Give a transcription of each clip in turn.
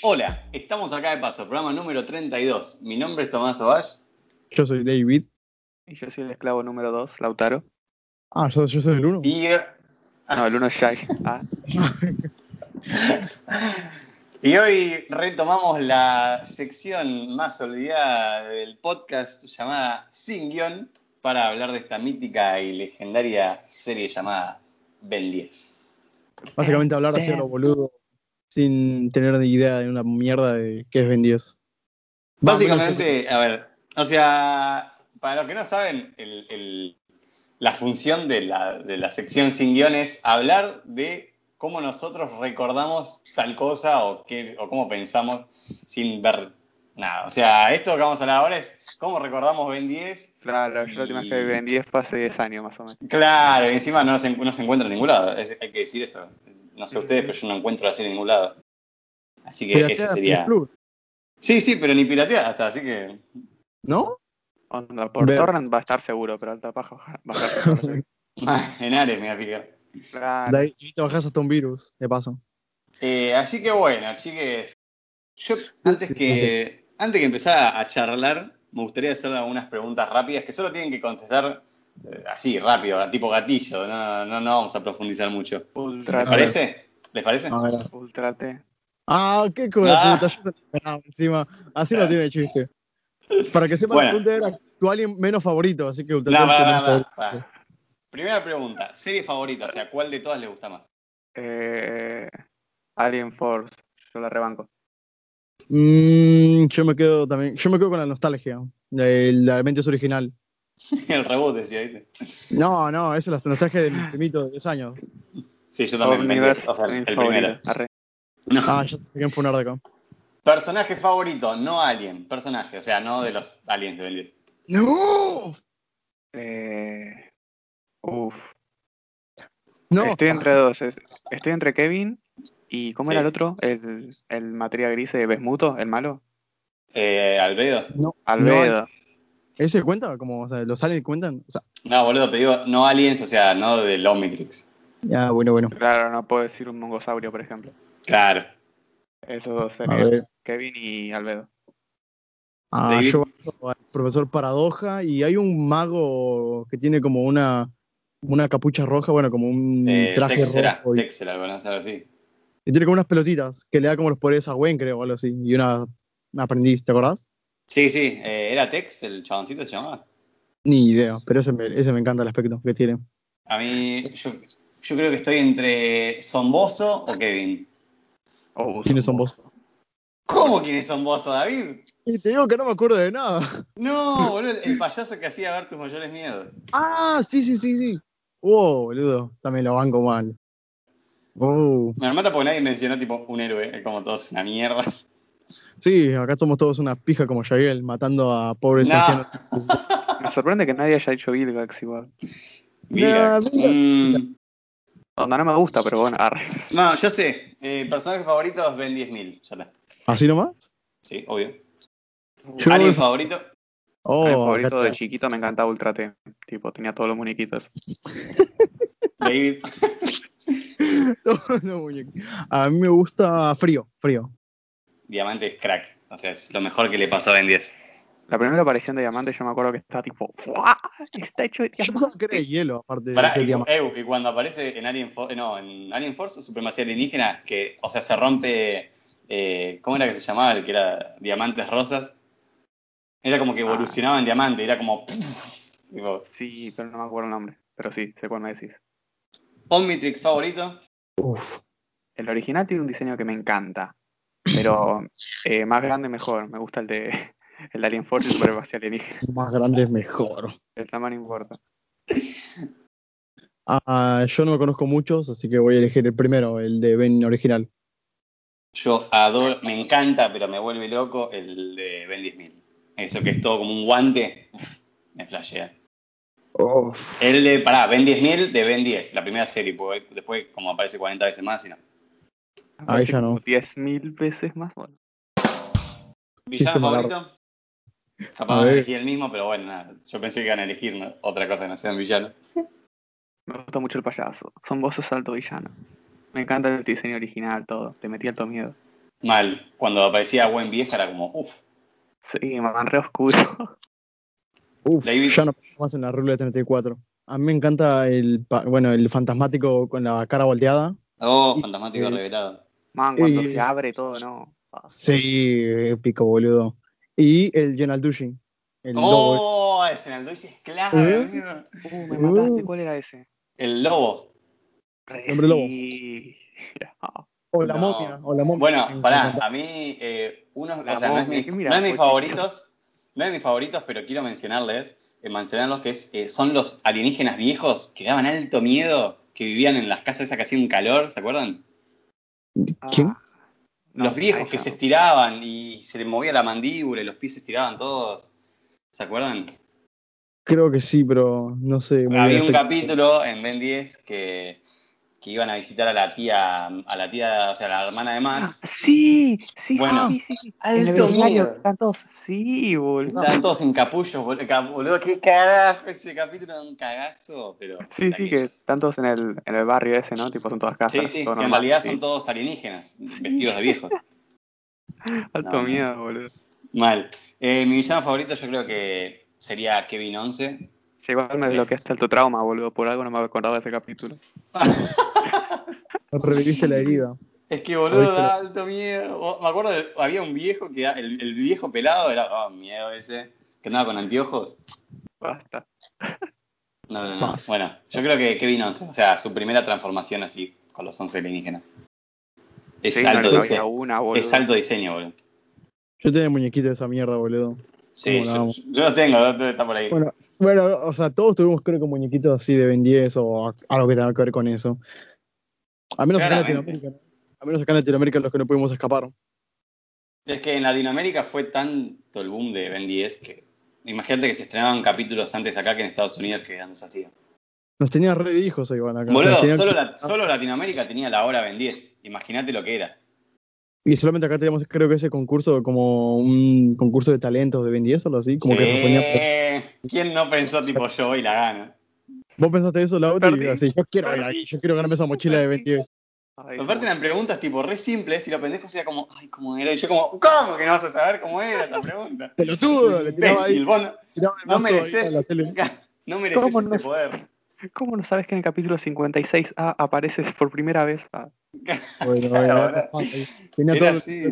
Hola, estamos acá de paso, programa número 32. Mi nombre es Tomás Ovash. Yo soy David. Y yo soy el esclavo número 2, Lautaro. Ah, yo, yo soy el uno. Y, No, el uno es Shai. Ah, y hoy retomamos la sección más olvidada del podcast llamada Sin Guión para hablar de esta mítica y legendaria serie llamada Ben 10. Básicamente hablar así a lo boludo, sin tener ni idea de una mierda de qué es Ben 10. Básicamente, a ver, o sea, para los que no saben, el- el- la función de la, de la sección sin guion es hablar de cómo nosotros recordamos tal cosa o, qué, o cómo pensamos sin ver nada. O sea, esto que vamos a hablar ahora es cómo recordamos Ben 10. claro, yo la última vez que vi en 10 fue hace 10 años más o menos. Claro, y encima no se, no se encuentra en ningún lado, es- hay que decir eso. No sé ustedes, pero yo no encuentro así en ningún lado. Así que Piratea ese sería... Plus, Sí, sí, pero ni pirateada hasta, así que... ¿No? Onda, por Ver. torrent va a estar seguro, pero alta paja bajar. bajar. Ah, en Ares me voy a fijar. Claro. De ahí te bajas hasta un virus, de paso. Eh, así que bueno, chiques, yo antes Sí, que, antes que empezar a charlar, me gustaría hacer algunas preguntas rápidas que solo tienen que contestar así, rápido, tipo gatillo, no, no, no vamos a profundizar mucho. Ultra ¿Les parece? ¿Les parece? Ultra T. Ah, qué cola Ah. puta, yo se lo esperaba encima. Así no tiene chiste. Para que sepan, Bueno. la era tu alien menos favorito, así que No, es favorito. pará. Primera pregunta, serie favorita, o sea, ¿cuál de todas les gusta más? Eh, Alien Force. Yo la rebanco. Mm, yo me quedo también, yo me quedo con la nostalgia del del Mentes original. El reboot decía, ¿viste? No, no, esa es la nostalgia de mi primito de 10 años. Sí, yo también, Omniverse, o sea, el favorito. primero. Arre. No. Ah, te quería funar de acá. Personaje favorito, no alien, personaje, o sea, no de los aliens de Ben 10. ¡No! Eh, uf. No. Estoy entre dos. es- Estoy entre Kevin y. ¿Cómo Sí. era el otro? El, el materia gris de Besmuto, el malo. Eh, Albedo. No, Albedo. ¿Ese cuenta? Como, o sea, ¿los aliens cuentan? O sea, No, boludo, te digo, no aliens, o sea, no del Omnitrix. ya, bueno, bueno. Claro, no puedo decir un mongosaurio, por ejemplo. Claro. Esos dos A serían. Kevin y Albedo. Ah, David. yo al profesor Paradoja y hay un mago que tiene como una, una capucha roja, bueno, como un Eh, traje Tex será, rojo. Y, así. tiene como unas pelotitas que le da como los poderes a Gwen, creo, o algo así. Y una, una aprendiz, ¿te acordás? Sí, sí, eh, ¿era Tex el chaboncito se llamaba? Ni idea, pero ese me, ese me encanta el aspecto que tiene. A mí, yo, yo creo que estoy entre Zomboso o Kevin. Oh, ¿Quiénes son vos? ¿Cómo quién es Zomboso, David? Y te digo que no me acuerdo de nada. No, boludo, el payaso que hacía ver tus mayores miedos. Ah, sí, sí, sí, sí. Oh, boludo, también lo banco mal. Oh, Me mata porque nadie mencionó tipo un héroe, es como todos una mierda. Sí, acá somos todos una pija como Yael, matando a pobres No. ancianos. Me sorprende que nadie haya dicho Vilgax igual. Nah, mira. mm, Onda no me gusta, pero bueno, arre. no, yo sé, eh, personaje favorito es Ben 10.000, ya está. ¿Así nomás? Sí, obvio. Yo- ¿Alien favorito? Oh, Mi favorito acá de chiquito me encantaba Ultra T. Tipo, tenía todos los muñequitos. David. No, muñeco. A mí me gusta frío, frío. Diamante es crack. O sea, es lo mejor que le pasó a Ben 10. La primera aparición de Diamante yo me acuerdo que está tipo, ¡fua! Está hecho de Yo pensaba que era de diamante. hielo, aparte de Pará, diamante. eh, y cuando aparece en Alien Force, no, en Alien Force, Supremacía Alienígena, que, o sea, se rompe, eh, ¿cómo era que se llamaba? El que era Diamantes Rosas. Era como que Ah. evolucionaba en diamante, era como... tipo, Sí, pero no me acuerdo el nombre. Pero sí, sé cuál me decís. Omnitrix favorito. Uf, El original tiene un diseño que me encanta. Pero eh, más grande mejor. Me gusta el de el de Alien Force y Superbase Alienígena. más grande es mejor. El tamaño importa. Ah, yo no me conozco muchos, así que voy a elegir el primero, el de Ben original. Yo adoro, me encanta, pero me vuelve loco el de Ben 10.000. Eso que es todo como un guante, uf, me flashea. El de, pará, Ben 10.000 de Ben 10, la primera serie, porque después como aparece 40 veces más y no. Ahí ya no. 10.000 veces más. Bueno. ¿Villano favorito? Capaz van a elegir el mismo, pero bueno, nada. Yo pensé que iban a elegir ¿no? otra cosa que no sea un villano. Me gusta mucho el payaso. Son vos sos alto villano. Me encanta el diseño original, todo. Te metí alto miedo. Mal. Cuando aparecía buen vieja era como, uff. Sí, man, re oscuro. Uf, David. ya no más en la regla de 34. A mí me encanta el, bueno, el fantasmático con la cara volteada. Oh, Y- fantasmático eh, revelado. Man, cuando Y- se abre todo, ¿no? Sí, épico, boludo. Y el Jonal Dushin. El lobo. Oh, el Senaldois es clave, ¿Eh? amigo. Uh, me mataste, Uh. ¿cuál era ese? El lobo. Re Hombre lobo. O la No. momia. O la momia. Bueno, pará, a mí, eh, uno, La o sea, no es, mi- ¿qué mira, no es mis favoritos, no es mis favoritos, pero quiero mencionarles, eh, mencionarlos que es, eh, son los alienígenas viejos que daban alto miedo, que vivían en las casas esas que hacían calor, ¿se acuerdan? ¿Quién? ah. Los viejos que se estiraban y se les movía la mandíbula y los pies se estiraban todos. ¿Se acuerdan? Creo que sí, pero no sé. Había un capítulo en Ben 10 que, que iban a visitar a la tía, a la tía, o sea, a la hermana de Ah, Max. Sí, sí, Bueno, sí, sí, sí. alto miedo. están todos. Sí, boludo. Estaban todos en capullos, bol- ca- boludo. Qué carajo ese capítulo era un cagazo. Pero Sí, sí, que están todos en el, en el barrio ese, ¿no? Tipo, son todas casas. Sí, sí, que en realidad Sí. son todos alienígenas, vestidos de viejos. Alto no. miedo, boludo. Mal. Eh, mi villano favorito yo creo que sería Kevin 11. Ya igual me desbloqueaste alto trauma, boludo. Por algo no me acordaba de ese capítulo. Reviviste la herida. Es que boludo da alto miedo. Me acuerdo, de- había un viejo que da- el, el viejo pelado era oh, miedo ese, que andaba con anteojos. Basta. No, no, no. Bueno, yo creo que Kevin 11, o sea, su primera transformación así, con los 11 alienígenas. Es Sí, alto diseño. una. Es alto diseño, boludo. Yo tenía muñequito de esa mierda, boludo. Sí, ¿Cómo la yo, yo los tengo, está por ahí. Bueno, bueno, o sea, todos tuvimos creo que muñequitos así de Ben 10 o algo que tenga que ver con eso. A menos acá en. Latinoamérica, ¿no? A menos acá en Latinoamérica los que no pudimos escapar. Es que en Latinoamérica fue tanto el boom de Ben 10 que imagínate que se estrenaban capítulos antes acá que en Estados Unidos que no se hacía. Nos tenían re de hijos ahí, van acá. Boludo, solo, la- solo Latinoamérica tenía la hora Ben 10. Imagínate lo que era. Y solamente acá teníamos creo que ese concurso como un concurso de talentos de Ben 10 o algo así. Como que nos ponían- Sí. ¿Quién no pensó tipo yo y la gana? Vos pensaste eso, Laura, y así, yo quiero ir ahí, yo quiero ganarme esa mochila de Ben 10. Ay, Aparte no. eran preguntas tipo re simples y los pendejos era como, ay, ¿cómo era? Y yo como, ¿cómo que no vas a saber cómo era esa pregunta? Pelotudo, le tiraba ahí, Imbécil, vos no, no a mereces, no mereces ¿Cómo este no? poder. ¿Cómo no sabes que en el capítulo 56A apareces por primera vez? Ah, Bueno, bueno, tenía todo- así.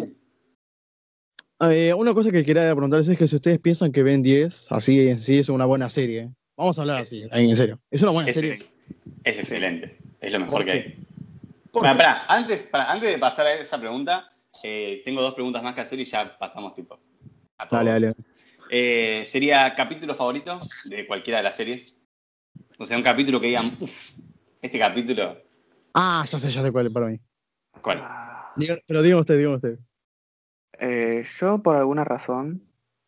Eh, una cosa que quería preguntarles es que si ustedes piensan que Ben 10, así en sí, es una buena serie. Vamos a hablar así, en serio. Es una buena Es, serie. es excelente, es lo mejor ¿Por que hay. Antes, pará, antes de pasar a esa pregunta, eh, tengo dos preguntas más que hacer y ya pasamos tipo a todo. Dale, dale. Eh, sería capítulo favorito de cualquiera de las series. O sea, un capítulo que digan, uff, este capítulo, Ah, ya sé, ya sé cuál es para mí. ¿cuál? Diga- pero dígame usted, dígame usted. Eh, yo, por alguna razón,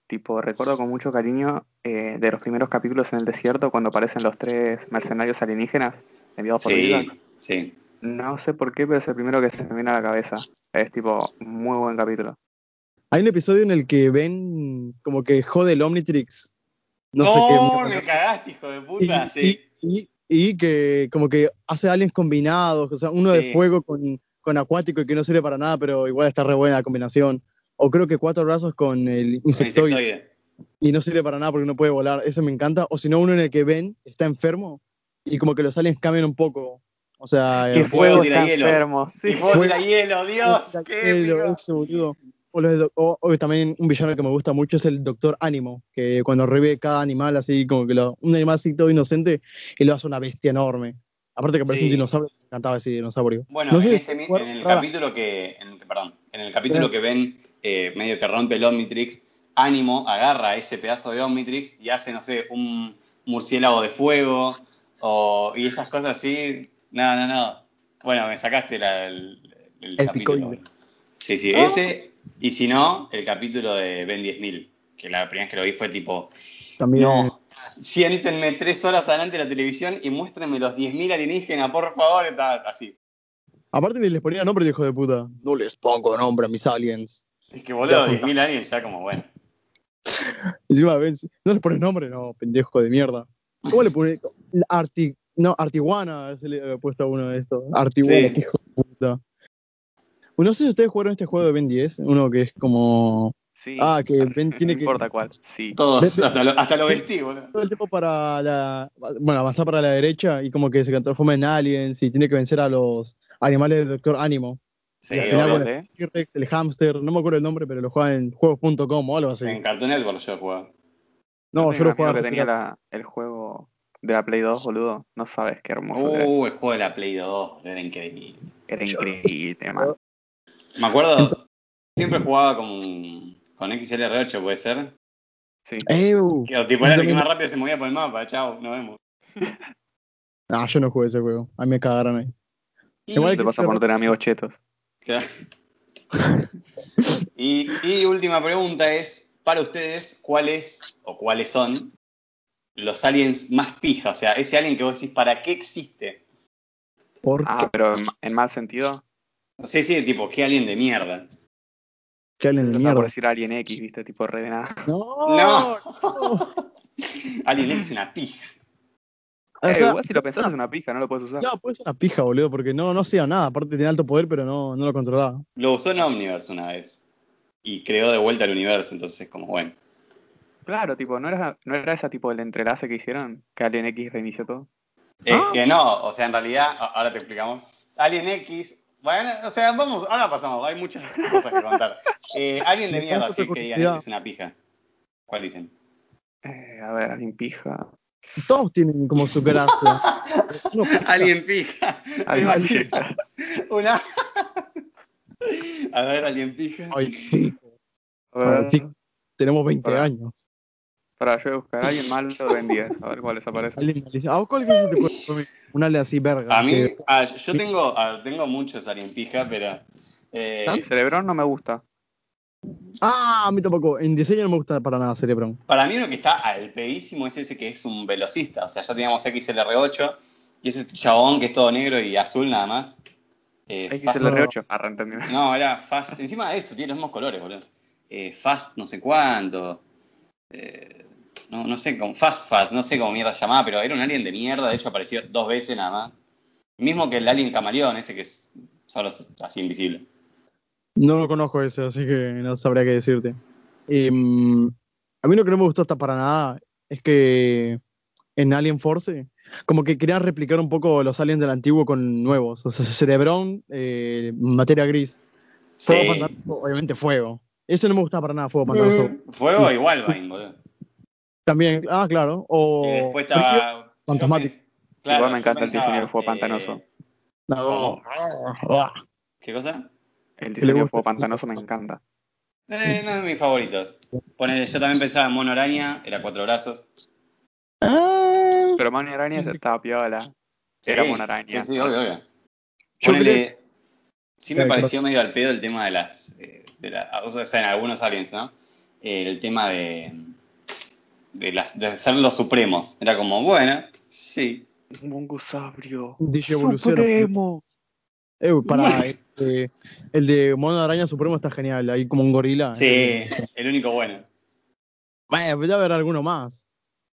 tipo, recuerdo con mucho cariño eh, de los primeros capítulos en el desierto cuando aparecen los tres mercenarios alienígenas enviados por Sí, Vilgax. sí. No sé por qué, pero es el primero que se me viene a la cabeza. Es tipo, muy buen capítulo. Hay un episodio en el que Ben como que jode el Omnitrix. No, sé qué. Mierda. me cagaste, hijo de y, puta. Sí. y- y- y que como que hace aliens combinados, o sea, uno Sí. de fuego con, con acuático y que no sirve para nada, pero igual está re buena la combinación. O creo que cuatro brazos con el Con insectoide insectoide. y no sirve para nada porque no puede volar. Eso me encanta. O si no, uno en el que Ben está enfermo y como que los aliens cambian un poco. O sea, Que el fuego fuego tira hielo. enfermo. Sí. Fuego. tira hielo, Dios, qué Hielo, ese, boludo. O, los de doc- o- o también un villano que me gusta mucho es el Doctor Ánimo, que cuando revive cada animal, así como que lo, un animal así todo inocente, y lo hace una bestia enorme. Aparte que parece Sí. un dinosaurio, me encantaba ese dinosaurio. Bueno, No en, ese en el capítulo que, en- perdón, en el capítulo que ven eh, medio que rompe el Omnitrix, Ánimo agarra ese pedazo de Omnitrix y hace, no sé, un murciélago de fuego o, y esas cosas así. No, no, no. Bueno, me sacaste la- el, el El capítulo. picoide. Sí, sí, Ah. ese. Y si no, el capítulo de Ben 10.000, que la primera vez que lo vi fue tipo, También, no, siéntenme tres horas adelante de la televisión y muéstrenme los 10.000 alienígenas, por favor, está así. Aparte ni les ponía nombre, hijo de puta. No les pongo nombre a mis aliens. Es que boludo, Ya, 10.000 aliens ya como bueno. Encima, ven, no les pones nombre, no, pendejo de mierda. ¿Cómo le pones? Arti, no, Artiguana, se le había puesto a uno de estos. Artiguana, Sí. hijo de puta. No sé si ustedes jugaron este juego de Ben 10, uno que es como. Sí. Ah, que Ben no tiene que. importa cuál. Sí. Todos, hasta lo, hasta lo vestí, boludo. todo el tiempo para la. Bueno, avanzar para la derecha y como que se transforma en aliens y tiene que vencer a los animales del Doctor Ánimo. Sí, Y al final, obvio. bueno, T-Rex, el hamster, no me acuerdo el nombre, pero lo juega en juegos.com o algo así. En Cartoon Network yo jugaba. No, yo lo jugaba. que tenía la- el juego de la Play 2, boludo. No sabes qué hermoso Uh, el juego de la Play 2, era increíble. Era increíble, man. Me acuerdo, siempre jugaba con, con XLR8, puede ser. Sí. Uh. Que tipo era el que más rápido se movía por el mapa. Chao, nos vemos. Ah, yo no jugué ese juego. A mí me cagaron ahí. Y, Igual Te pasa por no tener amigos chetos. Claro. y, y última pregunta es, para ustedes, ¿cuáles o cuáles son los aliens más pija? O sea, ese alien que vos decís, ¿para qué existe? ¿Por Ah, qué? pero en, en mal sentido. Sí, sí, tipo, ¿qué alien de mierda? ¿Qué alien de estaba por mierda? decir Alien X, viste, tipo re de nada. No, No. no. Alien X es una pija. O Eh, sea, igual si lo pensás es una pija, no lo puedes usar. No, puede ser una pija, boludo, porque no, no hacía nada. Aparte tenía alto poder, pero no, no lo controlaba. Lo usó en Omniverse una vez. Y creó de vuelta el universo, entonces como, bueno. Claro, tipo, ¿no era, no era ese tipo el entrelace que hicieron? Que Alien X reinició todo. Eh, Ah. Que no, o sea, en realidad, ahora te explicamos. Alien X, bueno, o sea, vamos, ahora pasamos, hay muchas cosas que contar. Eh, Alien de mierda, causa sí, que digan, es una pija. ¿Cuál dicen? Eh, a ver, Alien Pija. Todos tienen como su gracia. Alien pija. Imagino Pija. Una. A ver, Alien pija. Ay, sí, A ver, sí, tenemos 20 Pará. años. Para yo voy a buscar a alguien malo en 10, a ver cuáles aparecen. Alien malísimo. Ah, ¿cuál que se te puede así, verga. A mí, que- ah, yo tengo, ah, tengo muchos Alien pija, pero. eh, Cerebrón no me gusta. Ah, a mí tampoco. En diseño no me gusta para nada Cerebrón. Para mí lo que está al pedísimo es ese que es un velocista. O sea, ya teníamos XLR8 y ese chabón que es todo negro y azul nada más. Eh, Fast- XLR8. Arra, entendí. No, era Fast. Encima de eso, tiene los mismos colores, boludo. Eh, fast no sé cuánto. Eh, no, no sé cómo. Fast Fast, no sé cómo mierda llamaba, pero era un alien de mierda. De hecho, apareció dos veces nada más. Mismo que el alien camaleón, ese que es solo así invisible. No lo conozco ese, así que no sabría qué decirte. Em, a mí lo que no me gustó hasta para nada es que en Alien Force, como que querían replicar un poco los aliens del antiguo con nuevos. O sea, Cerebrón, eh, materia gris. Fuego Sí. pantanoso, obviamente fuego. Eso no me gusta para nada, fuego pantanoso. Fuego igual, Vine, boludo. También, ah, claro. O Y después estaba. fantasmático. claro, Igual me encanta el diseño del fuego eh, pantanoso. no. ¿Qué cosa? El diseño de gusta, fuego sí. pantanoso me encanta. Eh, no es de mis favoritos. Ponele, yo también pensaba en Mono Araña, era cuatro brazos. Ah, Pero Mani Araña Sí, sí. estaba piola. Sí, Era Mono Araña. Sí, sí, obvio, obvio. Yo Ponele, sí me pareció medio al pedo el tema de las. eh, de la, o sea, en algunos aliens, ¿no? Eh, el tema de. De, las, de ser los supremos. Era como, bueno, sí. Un mongosaurio. DJ Evolución. Supremo. Eh, para este, el de Mono Araña Supremo está genial, ahí como un gorila. Sí, Eh, el único bueno. Bueno, debe haber alguno más.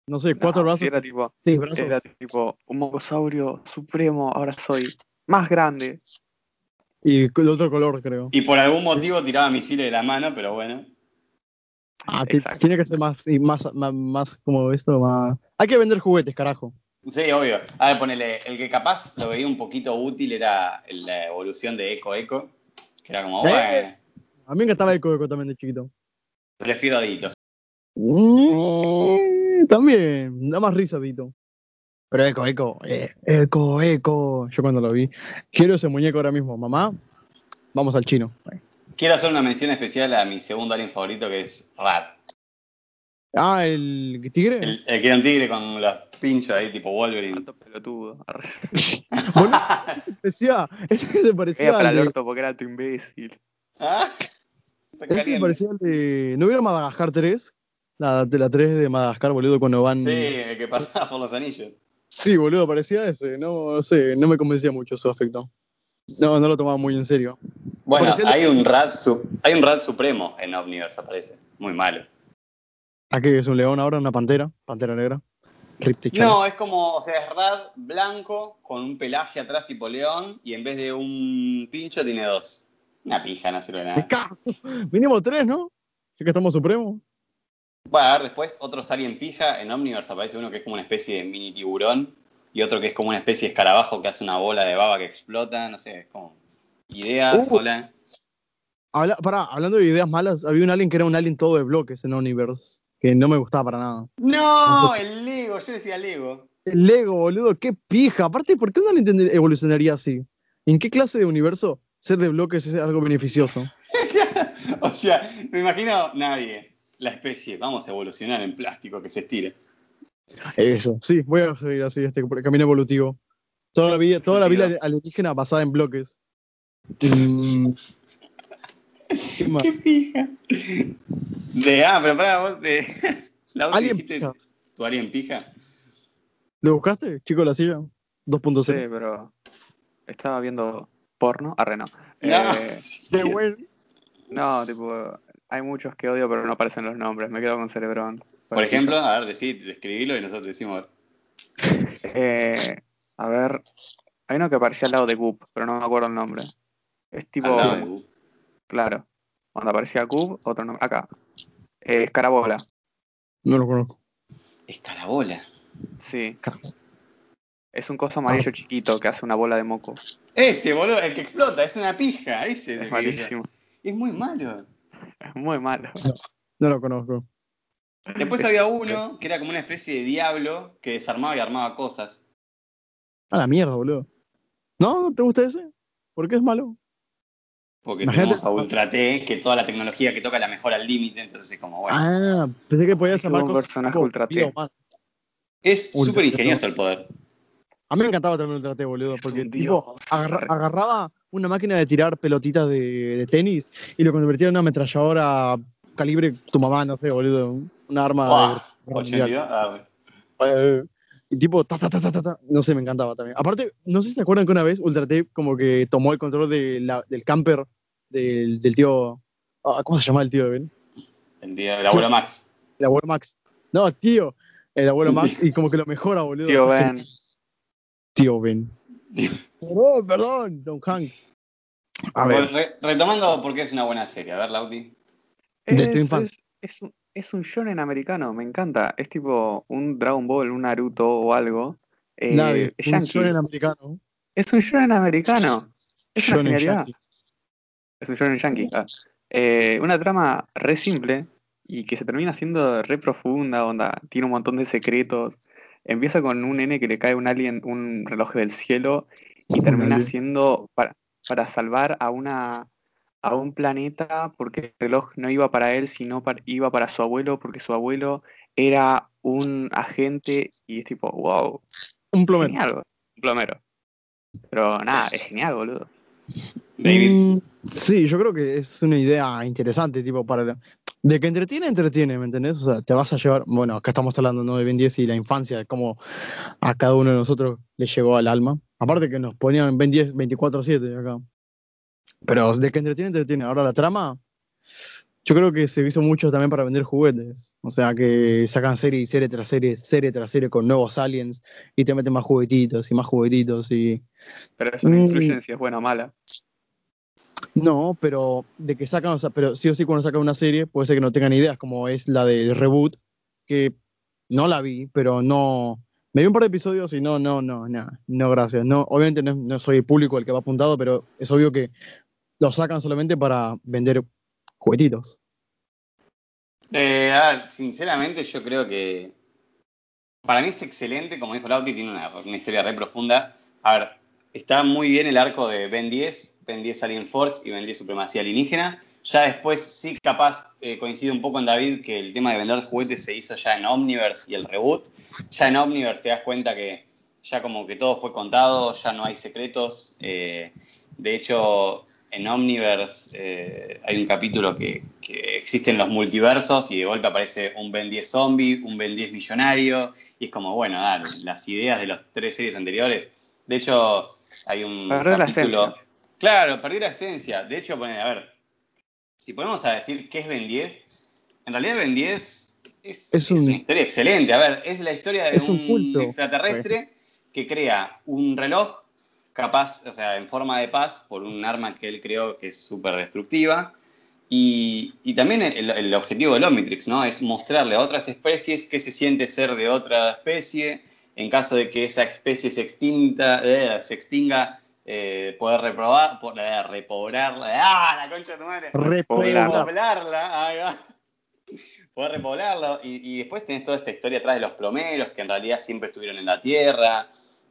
No sé, cuatro No, brazos, sí, era tipo, brazos. era tipo un mongosaurio supremo, ahora soy más grande. Y de otro color, creo. Y por algún motivo tiraba misiles de la mano, pero bueno. Ah, tiene que ser más, y más, más, más como esto, más. Hay que vender juguetes, carajo. Sí, obvio. A ver, ponele, el que capaz lo veía un poquito útil era la evolución de Eco Eco. Que era como, ¿Eh? bueno, A mí me encantaba el Eco también de chiquito. prefiero a Dito. Mm, también, da más risa, Dito. Pero Eco, Eco, eh, Eco, Eco. Yo cuando lo vi, quiero ese muñeco ahora mismo. Mamá, vamos al chino. Quiero hacer una mención especial a mi segundo alien favorito, que es Rat. Ah, el tigre. El, el que era un tigre con los pinchos ahí, tipo Wolverine. Tanto pelotudo. Boludo, parecía, ese se parecía Era para el orto porque era tu imbécil. ¿Ah? Está ese parecía al de, ¿no hubiera Madagascar 3? La, de la 3 de Madagascar, boludo, cuando van... Sí, el que pasaba por los anillos. Sí, boludo, parecía ese, no, no sé, no me convencía mucho su aspecto. No, no lo tomaba muy en serio. Bueno, hay un Rat su- hay un Rat supremo en Omniverse, aparece. Muy malo. Aquí es un león ahora, una pantera, pantera negra. No, es como, o sea, es Rat blanco con un pelaje atrás tipo león y en vez de un pincho tiene dos. Una pija, no sirve de nada. Mínimo tres, ¿no? Ya que estamos supremos. Bueno, a ver, después otros alien pija. En Omniverse aparece uno que es como una especie de mini tiburón y otro que es como una especie de escarabajo que hace una bola de baba que explota. No sé, es como. Ideas, Uh. hola. Habla, pará, hablando de ideas malas, había un alien que era un alien todo de bloques en Universe, que no me gustaba para nada. No, el Lego, yo decía Lego. El Lego, boludo, qué pija. Aparte, ¿por qué un alien evolucionaría así? ¿En qué clase de universo ser de bloques es algo beneficioso? o sea, me imagino nadie. La especie, vamos a evolucionar en plástico que se estire. Eso, sí, voy a seguir así este camino evolutivo. Toda la vida, toda la vida alienígena basada en bloques. Mm, ¿Qué más? ¡Qué pija! De, ah, pero pará, vos de. La dijiste, pijas. ¿Tu alien pija? ¿Lo buscaste, chico de la silla? 2.0. Sí, pero estaba viendo porno. Arre, no. No, Eh, bueno. no, tipo, hay muchos que odio, pero no aparecen los nombres. Me quedo con Cerebrón. Por ejemplo, a ver, decí, describilo y nosotros decimos. Eh, a ver, hay uno que aparecía al lado de Goop, pero no me acuerdo el nombre. Es tipo, al lado de Gu. claro, cuando aparecía Goop, otro nombre. Acá. Eh, Escarabola, No lo conozco. Escarabola. sí. Es un coso amarillo chiquito que hace una bola de moco. Ese, boludo, el que explota, es una pija. Ese Es malísimo. Es muy malo. Es muy malo. No lo conozco. Después había uno que era como una especie de diablo que desarmaba y armaba cosas. A la mierda, boludo. ¿No? ¿No te gusta ese? ¿Por qué es malo? Porque Imagínate- tenemos a Ultra T, que toda la tecnología que toca la mejora al límite, entonces es como, bueno. Ah, pensé que podías Es llamar un cosas personaje ultra T. es súper ingenioso el poder. A mí me encantaba también Ultra T, boludo, porque un tipo agarra- agarraba una máquina de tirar pelotitas de, de tenis y lo convertía en una ametralladora calibre tu mamá, no sé, boludo. Una arma de guerra mundial. 82, ah, bueno. Eh, y tipo, ta, ta, ta, ta, ta, ta. no sé, me encantaba también. Aparte, no sé si te acuerdan que una vez Ultra T como que tomó el control de la- del camper del, del tío. ah, ¿Cómo se llama el tío de Ben? el, abuelo Max. El abuelo Max. No, tío. El abuelo Max y como que lo mejora, boludo. Tío Ben. Tío Ben. Perdón, perdón, Don Hank. A ver, Bueno, re- retomando por qué es una buena serie. A ver, Lauti. De Es, tu infancia. es, es un, es un shonen americano, me encanta. Es tipo un Dragon Ball, un Naruto o algo. Eh, nadie. es Un shonen americano. Es un shonen americano. Es una genialidad. yankee. Es un shonen yankee. ah. Eh, una trama re simple y que se termina siendo re profunda, onda, tiene un montón de secretos. Empieza con un nene que le cae un alien, un reloj del cielo y termina siendo para, para salvar a una a un planeta porque el reloj no iba para él, sino para- iba para su abuelo, porque su abuelo era un agente y es tipo, wow, Un plomero. genial, un plomero. Pero nada, es genial, boludo. David. Mm, sí, yo creo que es una idea interesante, tipo, para... De que entretiene, entretiene, ¿me entendés? O sea, te vas a llevar... Bueno, acá estamos hablando ¿no? de Ben 10 y la infancia, de cómo a cada uno de nosotros le llegó al alma. Aparte que nos ponían Ben 10 24-7 acá. Pero de que entretiene, entretiene. Ahora la trama, yo creo que se hizo mucho también para vender juguetes. O sea, que sacan serie y serie tras serie, serie tras serie con nuevos aliens y te meten más juguetitos y más juguetitos y... Pero eso no Mm. influye en si es buena o mala. No, pero de que sacan, o sea, pero sí o sí cuando sacan una serie puede ser que no tengan ideas, como es la de reboot, que no la vi, pero no. Me vi un par de episodios y no, no, no, no, no, gracias. No, obviamente no, no soy el público el que va apuntado, pero es obvio que lo sacan solamente para vender juguetitos. Eh, a ver, sinceramente yo creo que para mí es excelente, como dijo Lauti, tiene una, una historia re profunda. A ver, está muy bien el arco de Ben 10, Ben 10 Alien Force y Ben 10 Supremacía Alienígena. Ya después sí capaz eh, coincide un poco en David que el tema de vender juguetes se hizo ya en Omniverse y el reboot. Ya en Omniverse te das cuenta que ya como que todo fue contado, ya no hay secretos. eh, de hecho, en Omniverse eh, hay un capítulo que, que existen los multiversos y de golpe aparece un Ben 10 zombie, un Ben 10 millonario, y es como, bueno, dale, las ideas de las tres series anteriores. De hecho, hay un Perdió capítulo. Claro, perdió la esencia. De hecho, a ver, si ponemos a decir qué es Ben 10, en realidad Ben 10 es, Es es un- una historia excelente. A ver, es la historia de un extraterrestre que crea un reloj capaz, o sea, en forma de paz, por un arma que él creó que es súper destructiva. Y, y también el, el objetivo del Omnitrix, ¿no? Es mostrarle a otras especies qué se siente ser de otra especie. En caso de que esa especie se, extinta, eh, se extinga, eh, poder reprobar, poder repoblarla. ¡Ah, la concha de tu madre! Repoblarla. Repoblarla, ahí va. Poder repoblarlo. Y, y después tenés toda esta historia atrás de los plomeros, que en realidad siempre estuvieron en la Tierra.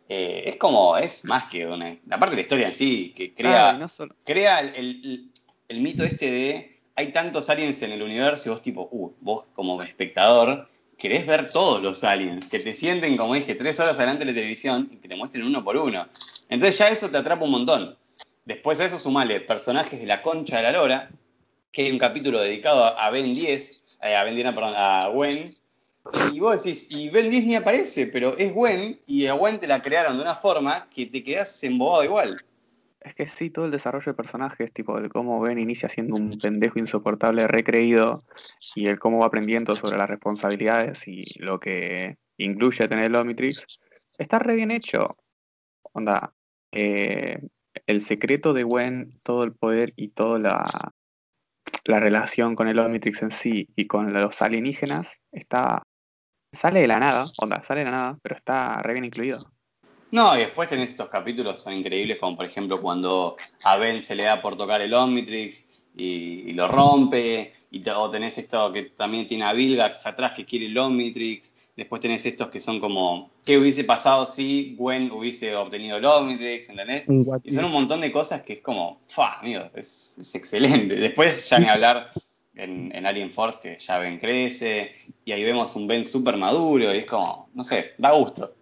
Eh, es como, es más que una. Aparte de la historia en sí, que crea, Ah, y no solo- crea el, el- el mito este de hay tantos aliens en el universo y vos tipo, uh, vos como espectador querés ver todos los aliens, que te sienten, como dije, tres horas adelante de la televisión y que te muestren uno por uno. Entonces ya eso te atrapa un montón. Después a eso sumale personajes de la concha de la lora, que hay un capítulo dedicado a, Ben 10, eh, a Ben 10, no, perdón, a Gwen, y vos decís, y Ben 10 ni aparece, pero es Gwen, y a Gwen te la crearon de una forma que te quedás embobado igual. Es que sí, todo el desarrollo de personajes, tipo el cómo Ben inicia siendo un pendejo insoportable recreído y el cómo va aprendiendo sobre las responsabilidades y lo que incluye tener el Omnitrix, está re bien hecho. Onda, eh, el secreto de Gwen, todo el poder y toda la, la relación con el Omnitrix en sí y con los alienígenas está sale de la nada, onda, sale de la nada, pero está re bien incluido. No, y después tenés estos capítulos, son increíbles, como por ejemplo cuando a Ben se le da por tocar el Omnitrix y, y lo rompe, y te- o tenés esto que también tiene a Vilgax atrás que quiere el Omnitrix, después tenés estos que son como, ¿qué hubiese pasado si Gwen hubiese obtenido el Omnitrix? ¿Entendés? Y son un montón de cosas que es como, ¡fa! Amigo, es, es excelente. Después ya ni hablar en, en Alien Force que ya Ben crece y ahí vemos un Ben súper maduro y es como, no sé, da gusto.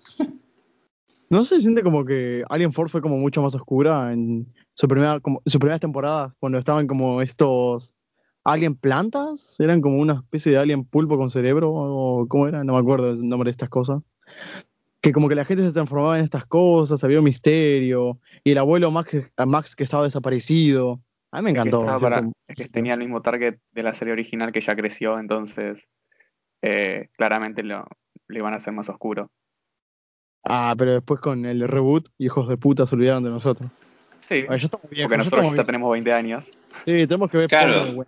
¿No se siente como que Alien Force fue como mucho más oscura en su primera, como, sus primeras temporadas, cuando estaban como estos alien plantas? ¿Eran como una especie de alien pulpo con cerebro? ¿O cómo era? No me acuerdo el nombre de estas cosas. Que como que la gente se transformaba en estas cosas, había un misterio, y el abuelo Max, Max que estaba desaparecido. A mí me Es que encantó. para- es que tenía el mismo target de la serie original que ya creció, entonces eh, claramente lo, lo iban a hacer más oscuro. Ah, pero después con el reboot, hijos de puta se olvidaron de nosotros. Sí, ya estamos bien, porque nosotros ya bien. tenemos 20 años. Sí, tenemos que ver Claro.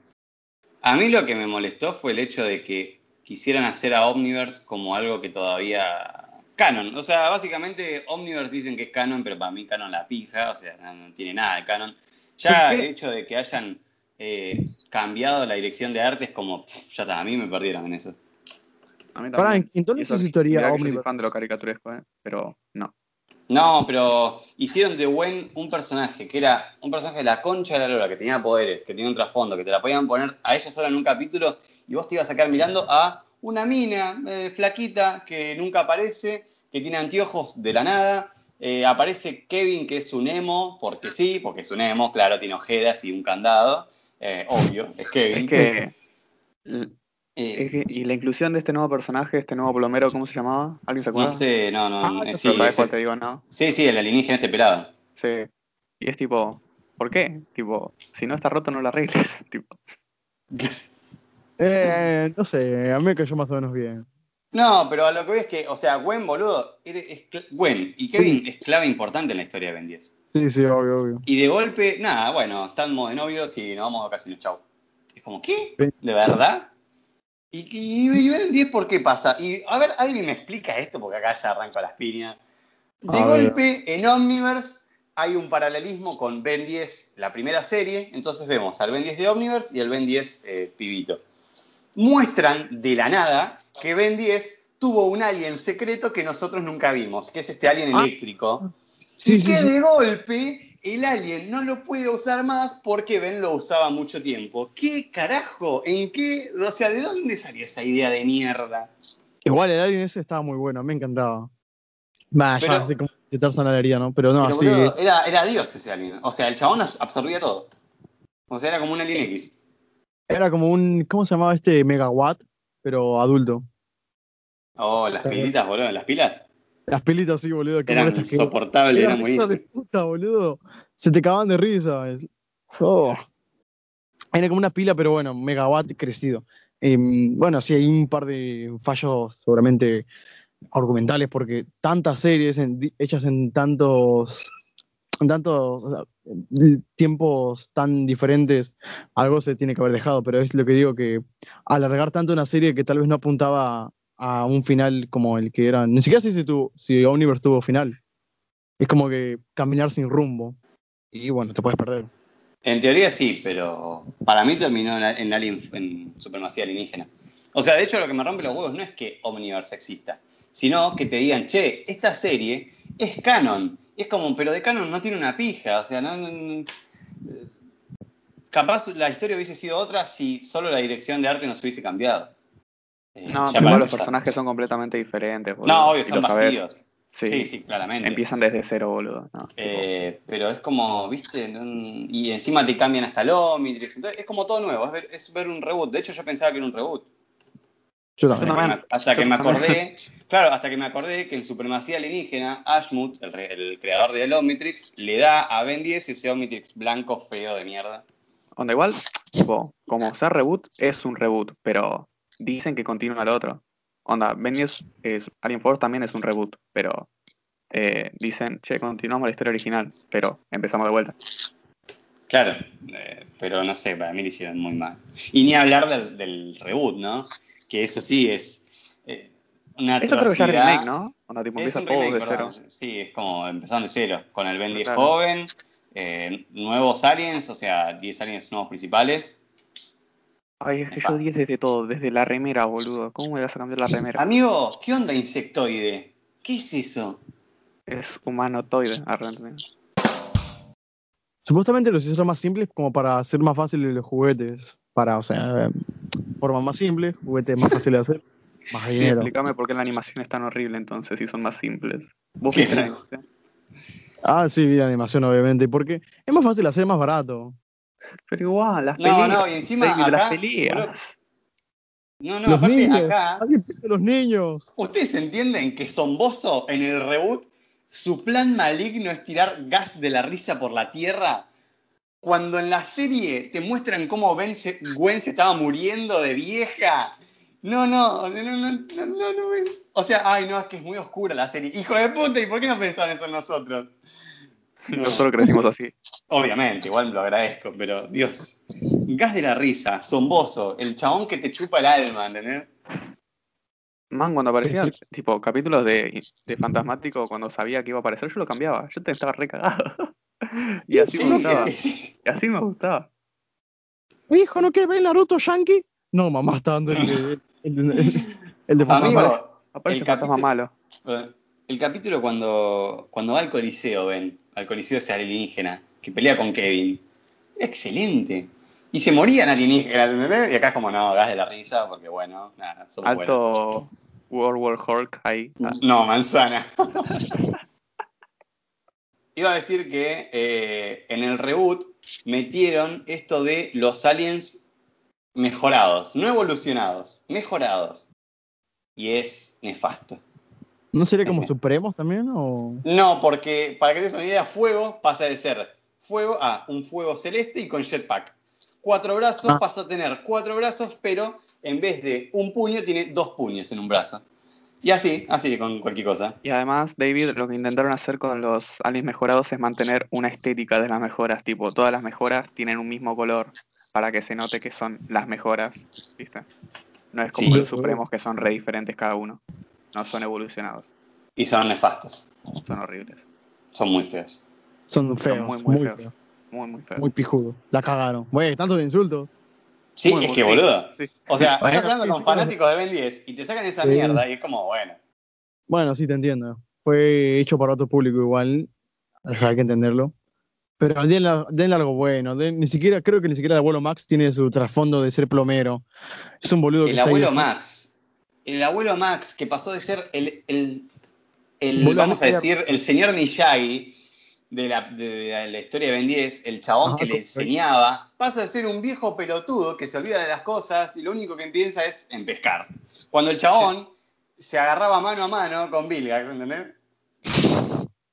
A mí lo que me molestó fue el hecho de que quisieran hacer a Omniverse como algo que todavía canon. O sea, básicamente Omniverse dicen que es canon, pero para mí canon la pija, o sea, no, no tiene nada de canon. Ya ¿Por el hecho de que hayan eh, cambiado la dirección de arte es como, pff, ya está, a mí me perdieron en eso. A mí Pará, también. ¿en dónde Y eso se que- situaría yo soy fan de lo caricaturesco, ¿eh? pero no. No, pero hicieron de Gwen un personaje que era un personaje de la concha de la lora, que tenía poderes, que tenía un trasfondo, que te la podían poner a ella sola en un capítulo y vos te ibas a quedar mirando a una mina eh, flaquita que nunca aparece, que tiene anteojos de la nada. Eh, aparece Kevin, que es un emo, porque sí, porque es un emo, claro, tiene ojeras y un candado. Eh, obvio, es Kevin. Es que, Eh, es que- Y la inclusión de este nuevo personaje, este nuevo plomero, ¿cómo se llamaba? ¿Alguien se no acuerda? sé, no, no, Ah, no sí, ¿Sabes cuál te digo, no? sí, sí, el alienígena este pelado. Sí. Y es tipo, ¿por qué? Tipo, si no está roto, no lo arregles. Tipo, Eh, no sé, a mí me cayó más o menos bien. No, pero a lo que veo es que, o sea, Gwen, boludo, eres- es Gwen y Kevin es clave importante en la historia de Ben 10. Sí, sí, obvio, obvio. Y de golpe, nada, bueno, estamos de novios y nos vamos a vacaciones, chau. Es como, ¿qué? ¿De verdad? ¿Y, y, y Ben 10 por qué pasa? Y a ver, alguien me explica esto porque acá ya arranco las piñas. De A ver. golpe, en Omniverse hay un paralelismo con Ben 10, la primera serie, entonces vemos al Ben 10 de Omniverse y al Ben 10 eh, pibito. Muestran de la nada que Ben 10 tuvo un alien secreto que nosotros nunca vimos, que es este alien Ah. eléctrico. Sí, y sí, que sí. de golpe el alien no lo puede usar más porque Ben lo usaba mucho tiempo. ¿Qué carajo? ¿En qué? O sea, ¿de dónde salió esa idea de mierda? Igual el alien ese estaba muy bueno, me encantaba. Va, Pero- ya sé cómo intentar sanalería, ¿no? Pero no, Pero, sí. es- era, era Dios ese alien. O sea, el chabón absorbía todo. O sea, era como un alien X. Era como un. ¿Cómo se llamaba este megawatt? Pero adulto. Oh, las pilitas, boludo, las pilas. Las pelitas sí, boludo. Eran insoportables, eran buenísimas. puta, boludo. Se te cagaban de risa. Oh. Era como una pila, pero bueno, megawatt crecido. Em, bueno, sí, hay un par de fallos seguramente argumentales, porque tantas series en- hechas en tantos en tantos o sea, tiempos tan diferentes, algo se tiene que haber dejado, pero es lo que digo que alargar tanto una serie que tal vez no apuntaba a un final como el que era, ni siquiera sé si, tu, si Universe tuvo final. Es como que caminar sin rumbo. Y bueno, te puedes perder. En teoría sí, pero para mí terminó en, en, Alien, en supremacía alienígena. O sea, de hecho lo que me rompe los huevos no es que Omniverse exista, sino que te digan, che, esta serie es canon. Y es como, pero de canon no tiene una pija, o sea, no, capaz la historia hubiese sido otra si solo la dirección de arte nos hubiese cambiado. Eh, no, pero los personajes son completamente diferentes. Boludo. No, obvio, son vacíos. Sí, sí, sí, claramente. Empiezan desde cero, boludo. No, eh, pero es como, viste, y encima te cambian hasta el Omnitrix. Entonces es como todo nuevo, es ver, es ver un reboot. De hecho, yo pensaba que era un reboot. Yo también. Hasta, que me, acordé, claro, hasta que me acordé que en Supremacía Alienígena, Ashmut, el, el creador del Omnitrix, le da a Ben 10 ese Omnitrix blanco feo de mierda. Onda igual, tipo, como sea reboot, es un reboot, pero dicen que continúa el otro. Onda, 10 es, Alien Force también es un reboot, pero eh, dicen, che, continuamos la historia original, pero empezamos de vuelta. Claro, eh, pero no sé, para mí lo hicieron muy mal. Y ni hablar del, del reboot, ¿no? Que eso sí es eh, una Eso creo que ya remake, ¿no? Onda, tipo, empieza todo de cero. Sí, es como empezando de cero, con el Ben 10 claro. joven, eh, nuevos aliens, o sea, 10 aliens nuevos principales, Ay, es que yo 10 desde todo, desde la remera, boludo. ¿Cómo me vas a cambiar la remera? Amigo, ¿qué onda insectoide? ¿Qué es eso? Es humanotoide, Supuestamente los hicieron más simples como para hacer más fáciles los juguetes. Para, o sea, forma más simple, juguetes más fáciles de hacer. Más sí, dinero. explícame por qué la animación es tan horrible entonces si son más simples. ¿Vos qué crees? Ah, sí, vi la animación obviamente. Porque es más fácil hacer más barato. Pero igual, las no, peleas. No, y encima acá, las peleas. No, no, los aparte niños, acá. los niños. ¿Ustedes entienden que Zomboso en el reboot, su plan maligno es tirar gas de la risa por la tierra? Cuando en la serie te muestran cómo ben se, Gwen se estaba muriendo de vieja. No, no, no, no, no, no, no, O sea, ay, no, es que es muy oscura la serie. Hijo de puta, ¿y por qué no pensaron eso en nosotros? Nosotros crecimos así. Obviamente, igual lo agradezco, pero Dios. Gas de la risa, zomboso, el chabón que te chupa el alma, ¿entendés? Man, cuando aparecía, tipo, capítulos de, de Fantasmático, cuando sabía que iba a aparecer, yo lo cambiaba. Yo te estaba recagado. y así sí, me gustaba. Sí. Y así me gustaba. Hijo, ¿no quieres ver Naruto Yankee? No, mamá está dando el, de, el, el, el de Amigo, Aparece el fantasma malo. El capítulo cuando, cuando va al Coliseo, ven, al Coliseo ese alienígena, que pelea con Kevin. Excelente. Y se morían alienígenas, ¿entendés? Y acá es como, no, gas de la risa, porque bueno, nada, son Alto World War Hulk ahí. Ah. No, manzana. Iba a decir que eh, en el reboot metieron esto de los aliens mejorados, no evolucionados, mejorados. Y es nefasto. ¿No sería como Supremos también? O... No, porque para que te des una idea, fuego pasa de ser fuego a un fuego celeste y con jetpack. Cuatro brazos ah. pasa a tener cuatro brazos, pero en vez de un puño tiene dos puños en un brazo. Y así, así con cualquier cosa. Y además, David, lo que intentaron hacer con los aliens mejorados es mantener una estética de las mejoras. Tipo, todas las mejoras tienen un mismo color para que se note que son las mejoras. ¿Viste? No es como sí. los supremos que son re diferentes cada uno. No son evolucionados. Y son nefastos. Son horribles. Son muy feos. Son feos. Son muy, muy, muy feos. feos. Muy, muy feos. Muy pijudo. La cagaron. Güey, tanto de insultos. Sí, muy, es que boludo. Sí. O sea, bueno, estás hablando sí, con sí, fanáticos de Ben 10 y te sacan esa mierda y es como, bueno. Bueno, sí, te entiendo. Fue hecho para otro público igual. O sea, hay que entenderlo. Pero denle, denle algo bueno. Den, ni siquiera, creo que ni siquiera el abuelo Max tiene su trasfondo de ser plomero. Es un boludo el que abuelo está ahí. Max. El abuelo Max, que pasó de ser el, el, el vamos a decir, el señor Miyagi de la, de, de la, historia de Ben 10, el chabón Ajá, que le enseñaba, pasa a ser un viejo pelotudo que se olvida de las cosas y lo único que piensa es en pescar. Cuando el chabón se agarraba mano a mano con Vilgax, ¿entendés?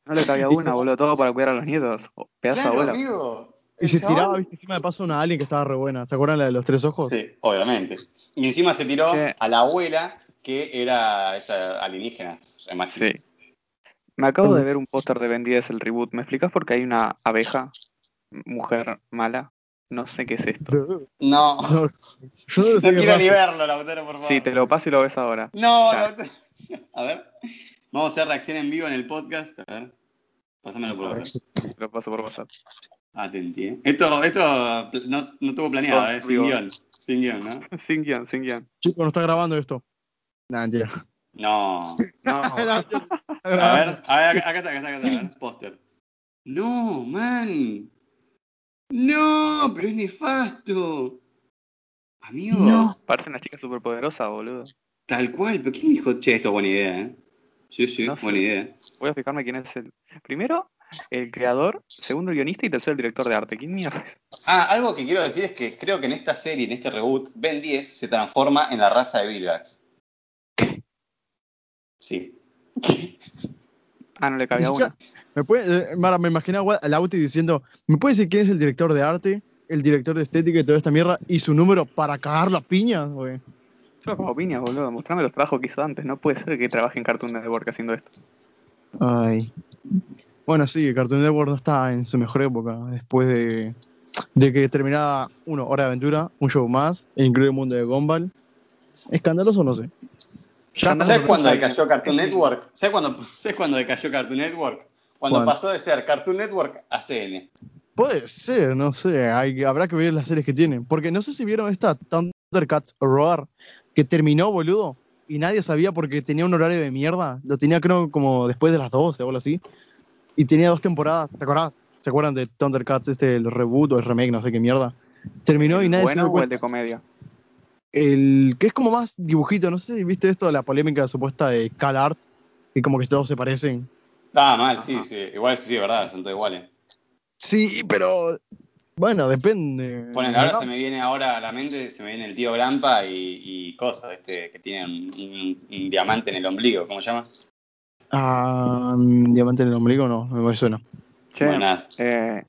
No le cabía una, boludo, todo para cuidar a los nietos. Pedazo claro, amigo. Y se chabón... tiraba, viste, encima de paso una alien que estaba re buena. ¿Se acuerdan la de los tres ojos? Sí, obviamente. Y encima se tiró sí. a la abuela, que era esa alienígena, sí. Me acabo de ver un póster de Ben 10, el reboot. ¿Me explicas por qué hay una abeja, mujer mala? No sé qué es esto. No. No, yo no No sé qué quiero ni verlo, Lautaro, por favor. Sí, te lo paso y lo ves ahora. No. Lautaro. A ver. Vamos a hacer reacción en vivo en el podcast. A ver. Pásamelo por WhatsApp. Te lo paso por WhatsApp. Atenti, ¿eh? Esto, esto no, no tuvo planeado, Todo ¿eh? Sin guion. Sin guion, ¿no? Sin guion, sin guion. Chicos, no está grabando esto. Nah. No. No, A ver, a ver, acá, está, acá está, acá está, póster. No, man. No, pero es nefasto. Amigo, No. parece una chica superpoderosa, boludo. tal cual, pero ¿quién dijo, che, esto es buena idea, eh? Sí, sí, No sé. buena idea. Voy a fijarme quién es el. Primero, el creador, segundo, el guionista y tercero, el director de arte. ¿Quién mierda es? Ah, algo que quiero decir es que creo que en esta serie, en este reboot, Ben 10 se transforma en la raza de Vilgax. Sí. Ah, no le cabía una. Me, puede, eh, Mara, me imaginaba a Lauti diciendo, ¿me puede decir quién es el director de arte, el director de estética y toda esta mierda y su número para cagar la piña, güey? Solo como piñas, boludo. Mostrame los trabajos que hizo antes. No puede ser que trabaje en Cartoon Network haciendo esto. Ay. Bueno, sí, Cartoon Network no está en su mejor época. Después de, de que terminaba, uno, Hora de Aventura, un show más, el increíble mundo de Gumball. ¿Escandaloso o no sé? Ya. ¿Sabes cuándo decayó Cartoon Network? ¿Sabes cuándo, ¿Sabes cuándo decayó Cartoon Network? Cuando pasó de ser Cartoon Network a CN. Puede ser, no sé. Hay, habrá que ver las series que tienen. Porque no sé si vieron esta Thundercats Roar que terminó, boludo. Y nadie sabía porque tenía un horario de mierda. Lo tenía, creo, como después de las 12 o algo así. Y tenía dos temporadas. ¿Te acordás? ¿Se acuerdan de Thundercats, este, el reboot o el remake, no sé qué mierda? Terminó y nadie se ¿Bueno dio o el de comedia? El que es como más dibujito. No sé si viste esto de la polémica supuesta de Cal Art. Y como que todos se parecen. Ah, mal, sí, Ajá. sí. Igual sí, verdad, son todos iguales. Sí, pero. Bueno, depende. Ponen, ahora se me viene ahora a la mente, se me viene el tío Grampa y, y cosas, este, que tiene un, un- un diamante en el ombligo, ¿cómo se llama? Ah, mm, diamante en el ombligo, no, no me suena. Che, Buenas. eh,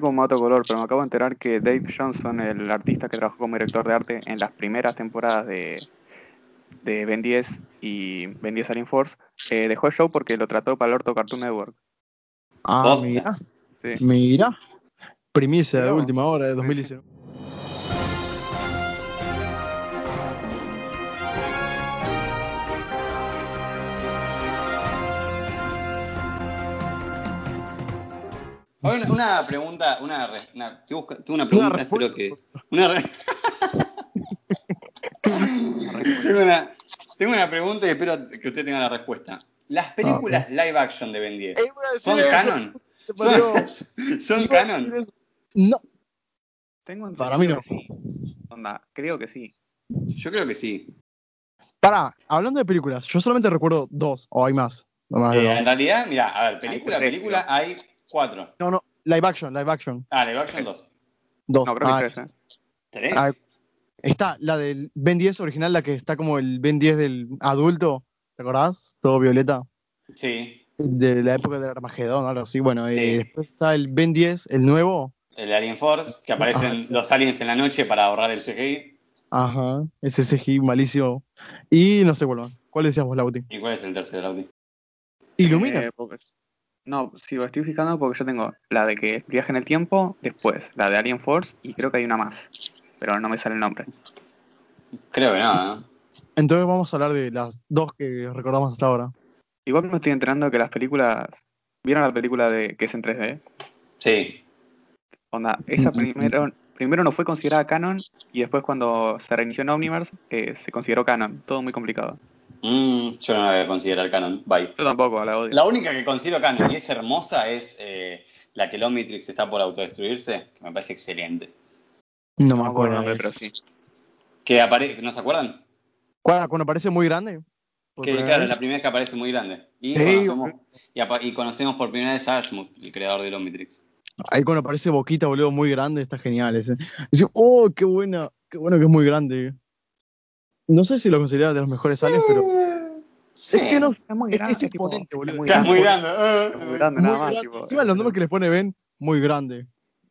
como otro color, pero me acabo de enterar que Dave Johnson, el artista que trabajó como director de arte en las primeras temporadas de, de Ben 10 y Ben 10 Alien Force, eh, dejó el show porque lo trató para el orto Cartoon Network. Ah, mira, Sí. mira. Primicia de última hora de Sí, 2019. Una, una pregunta, una, una- tengo una pregunta, respuesta. espero que. Una re- tengo, una, tengo una pregunta y espero que usted tenga la respuesta. Las películas live action de Ben 10, Eh, ¿son eso. canon? ¿Son, son canon? No, Tengo Para mí que sí. Onda, creo que sí. Yo creo que sí. pará, hablando de películas, yo solamente recuerdo dos, o hay más. No, más de Eh, dos. en realidad, mira, a ver, película, tres, película hay cuatro. no, no, live action, live action. Ah, live action dos. Dos. No, creo que Ah, tres, ¿eh? ¿Tres? ah, está la del Ben 10 original, la que está como el Ben 10 del adulto, ¿te acordás? Todo violeta. Sí. De la época del Armagedón, algo así. Bueno, Sí. y después está el Ben 10, el nuevo. El Alien Force, que aparecen Ah. los aliens en la noche para ahorrar el CGI. Ajá, ese CGI malísimo. Y no sé cuál más. ¿Cuál decías vos, Lauti? ¿Y cuál es el tercero, Lauti? Ilumina. Eh, No, sí, lo estoy fijando porque yo tengo la de que viaja en el tiempo, después la de Alien Force y creo que hay una más, pero no me sale el nombre. Creo que no, ¿no? Entonces vamos a hablar de las dos que recordamos hasta ahora. Igual me estoy enterando que las películas. ¿Vieron la película de que es en 3D? Sí. Onda, esa primero, primero no fue considerada canon y después cuando se reinició en Omniverse eh, se consideró canon. Todo muy complicado. Mm, yo no la voy a considerar canon. Bye. Yo tampoco, la odio. La única que considero canon y es hermosa es eh, la que el Omnitrix está por autodestruirse, que me parece excelente. No No me me acuerdo el nombre, pero sí. Que aparece, ¿no se acuerdan? Cuando, cuando parece muy grande. Que claro, vez. la primera vez que aparece muy grande. Y, Sí, conocemos, y, apa- y conocemos por primera vez a Ashmut, el creador del Omnitrix. Ahí cuando aparece Boquita, boludo, muy grande, está genial ese. Dice, oh, qué buena, qué bueno que es muy grande. No sé si lo considera de los mejores aliens, pero Sí. es que no, Es muy es que grande. es tipo, imponente, boludo. es muy Está grande. muy grande. Es eh. muy grande, Muy nada más. grande. tipo, Encima los nombres que les pone Ben, muy grande.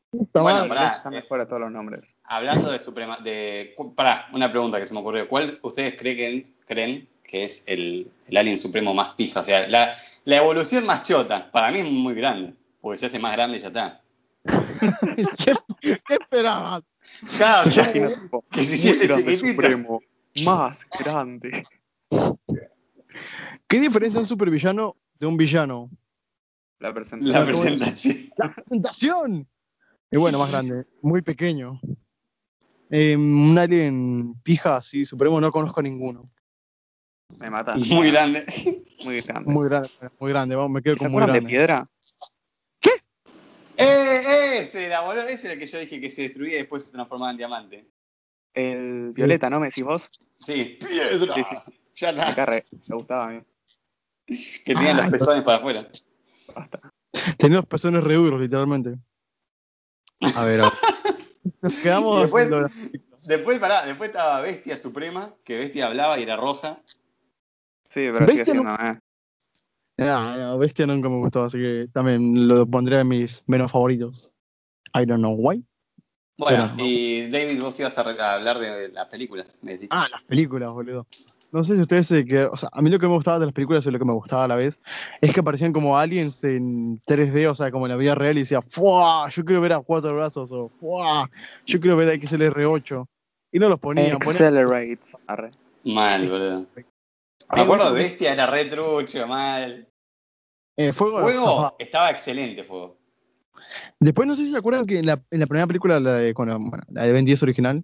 Puta Bueno, pará. Están mejores todos los nombres. Hablando de suprema, de, pará, una pregunta que se me ocurrió. ¿Cuál ustedes creen, creen que es el, el alien supremo más pija? O sea, la, La evolución más chota, para mí es muy grande, porque se hace más grande y ya está. ¿Qué, qué esperabas? Claro, tipo, que si muy hiciese grande, chiquitito. supremo, más grande. ¿Qué diferencia un supervillano de un villano? La presentación. la presentación. ¡La presentación! Y bueno, más grande, muy pequeño. Eh, un alien pija así, supremo, no conozco ninguno. Me mata. Muy grande. Muy grande. Muy grande, muy grande, vamos, me quedo ¿Se con muy acuerdan de grande. piedra? ¡Eh, ese era, boludo! Ese era el que yo dije que se destruía y después se transformaba en diamante. El violeta, ¿no? ¿Me decís vos? Sí. ¡Piedra! Sí, sí. Ya Me está. carre. Me gustaba a mí. Que tenían los Ay, pezones para afuera. Basta. Tenía los pezones re duros, literalmente. A ver, a ver. Nos quedamos después- Después, pará, después estaba Bestia Suprema, que Bestia hablaba y era roja. Sí, pero ¿Bestia sigue no- siendo, eh. No, no, Bestia nunca me gustó, así que también lo pondré en mis menos favoritos. I don't know why. Bueno, Pero- y David, vos ibas a, hablar de las películas. me. Ah, las películas, boludo. No sé si ustedes se que, o sea, a mí lo que me gustaba de las películas y lo que me gustaba a la vez es que aparecían como aliens en 3D, o sea, como en la vida real y decía, ¡Fua! Yo quiero ver a cuatro brazos o ¡Fua! Yo quiero ver a XLR8. Y no los ponían, ponían Accelerate. Arre. Mal, boludo. Me acuerdo de Bestia, era re trucho, mal. eh, fuego. Fuego estaba excelente, Fuego. Después no sé si se acuerdan que en la, en la primera película, la de, con la, bueno, la de Ben 10 original,